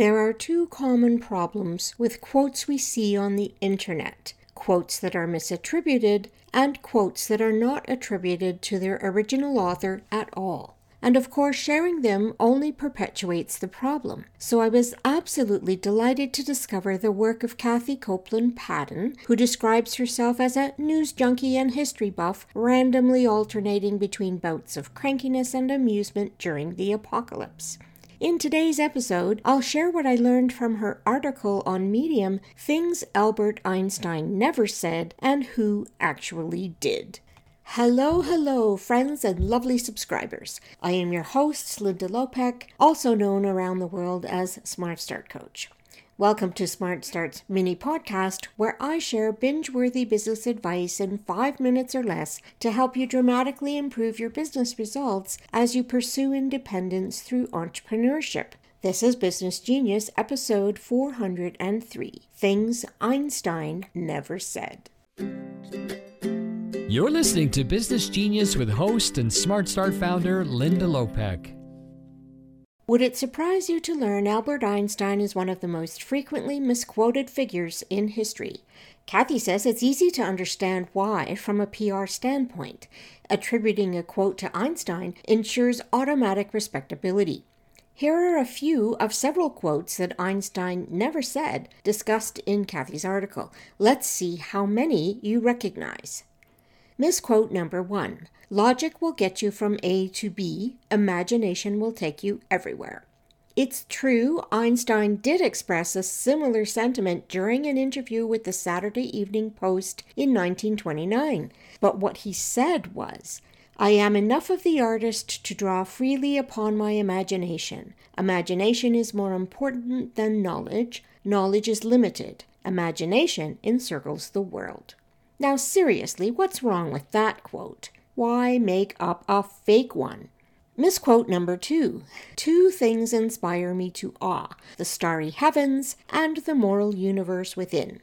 There are two common problems with quotes we see on the internet quotes that are misattributed and quotes that are not attributed to their original author at all. And of course, sharing them only perpetuates the problem. So I was absolutely delighted to discover the work of Kathy Copeland Padden, who describes herself as a news junkie and history buff, randomly alternating between bouts of crankiness and amusement during the apocalypse. In today's episode, I'll share what I learned from her article on Medium Things Albert Einstein Never Said and Who Actually Did. Hello, hello, friends and lovely subscribers. I am your host, Linda Lopek, also known around the world as Smart Start Coach. Welcome to Smart Start's mini podcast, where I share binge worthy business advice in five minutes or less to help you dramatically improve your business results as you pursue independence through entrepreneurship. This is Business Genius, episode 403 Things Einstein Never Said. You're listening to Business Genius with host and Smart Start founder Linda Lopek. Would it surprise you to learn Albert Einstein is one of the most frequently misquoted figures in history? Kathy says it's easy to understand why from a PR standpoint. Attributing a quote to Einstein ensures automatic respectability. Here are a few of several quotes that Einstein never said discussed in Kathy's article. Let's see how many you recognize. Misquote number one Logic will get you from A to B, imagination will take you everywhere. It's true, Einstein did express a similar sentiment during an interview with the Saturday Evening Post in 1929. But what he said was, I am enough of the artist to draw freely upon my imagination. Imagination is more important than knowledge. Knowledge is limited. Imagination encircles the world. Now, seriously, what's wrong with that quote? Why make up a fake one? Misquote number two Two things inspire me to awe the starry heavens and the moral universe within.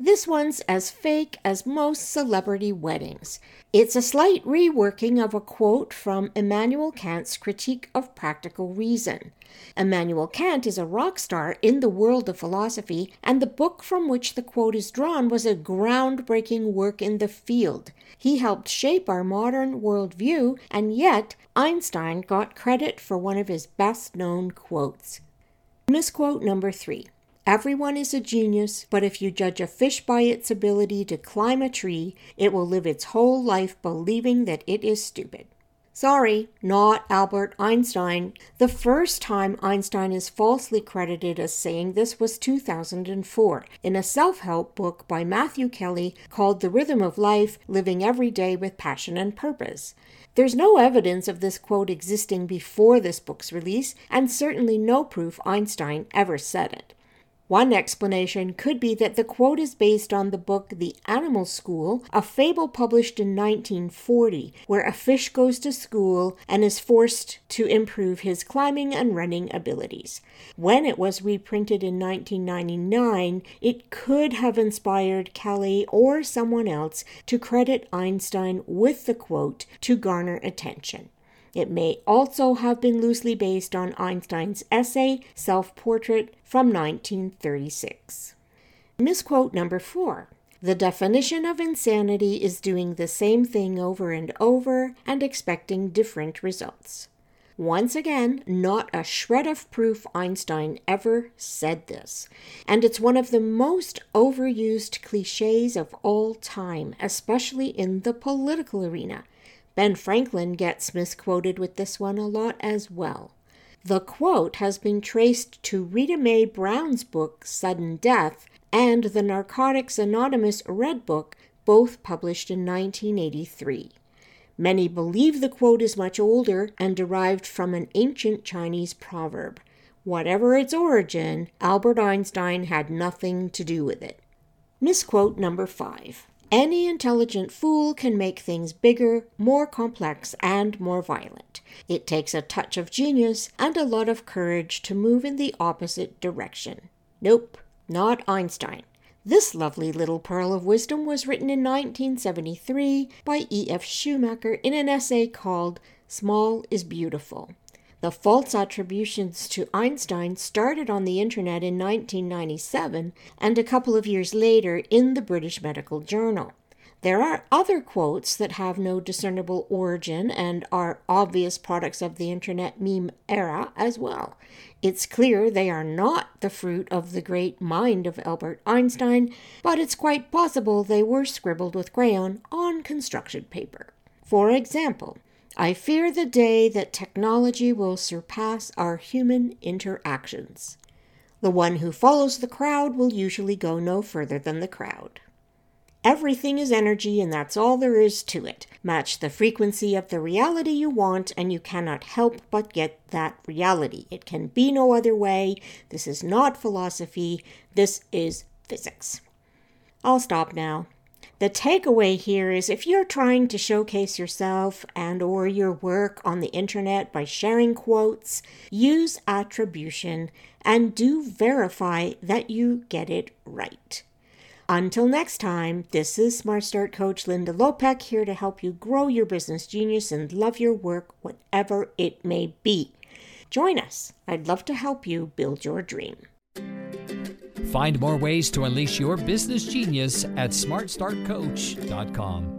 This one's as fake as most celebrity weddings. It's a slight reworking of a quote from Immanuel Kant's Critique of Practical Reason. Immanuel Kant is a rock star in the world of philosophy, and the book from which the quote is drawn was a groundbreaking work in the field. He helped shape our modern worldview, and yet Einstein got credit for one of his best known quotes. Misquote number three. Everyone is a genius, but if you judge a fish by its ability to climb a tree, it will live its whole life believing that it is stupid. Sorry, not Albert Einstein. The first time Einstein is falsely credited as saying this was 2004 in a self help book by Matthew Kelly called The Rhythm of Life Living Every Day with Passion and Purpose. There's no evidence of this quote existing before this book's release, and certainly no proof Einstein ever said it. One explanation could be that the quote is based on the book The Animal School, a fable published in 1940, where a fish goes to school and is forced to improve his climbing and running abilities. When it was reprinted in 1999, it could have inspired Kelly or someone else to credit Einstein with the quote to garner attention. It may also have been loosely based on Einstein's essay, Self Portrait, from 1936. Misquote number four. The definition of insanity is doing the same thing over and over and expecting different results. Once again, not a shred of proof Einstein ever said this. And it's one of the most overused cliches of all time, especially in the political arena. Ben Franklin gets misquoted with this one a lot as well. The quote has been traced to Rita Mae Brown's book, Sudden Death, and the Narcotics Anonymous Red Book, both published in 1983. Many believe the quote is much older and derived from an ancient Chinese proverb. Whatever its origin, Albert Einstein had nothing to do with it. Misquote number five. Any intelligent fool can make things bigger, more complex, and more violent. It takes a touch of genius and a lot of courage to move in the opposite direction. Nope, not Einstein. This lovely little pearl of wisdom was written in 1973 by E.F. Schumacher in an essay called Small is Beautiful. The false attributions to Einstein started on the internet in 1997 and a couple of years later in the British Medical Journal. There are other quotes that have no discernible origin and are obvious products of the internet meme era as well. It's clear they are not the fruit of the great mind of Albert Einstein, but it's quite possible they were scribbled with crayon on construction paper. For example, I fear the day that technology will surpass our human interactions. The one who follows the crowd will usually go no further than the crowd. Everything is energy, and that's all there is to it. Match the frequency of the reality you want, and you cannot help but get that reality. It can be no other way. This is not philosophy, this is physics. I'll stop now. The takeaway here is if you're trying to showcase yourself and or your work on the internet by sharing quotes, use attribution and do verify that you get it right. Until next time, this is Smart Start Coach Linda Lopek here to help you grow your business genius and love your work, whatever it may be. Join us. I'd love to help you build your dream. Find more ways to unleash your business genius at smartstartcoach.com.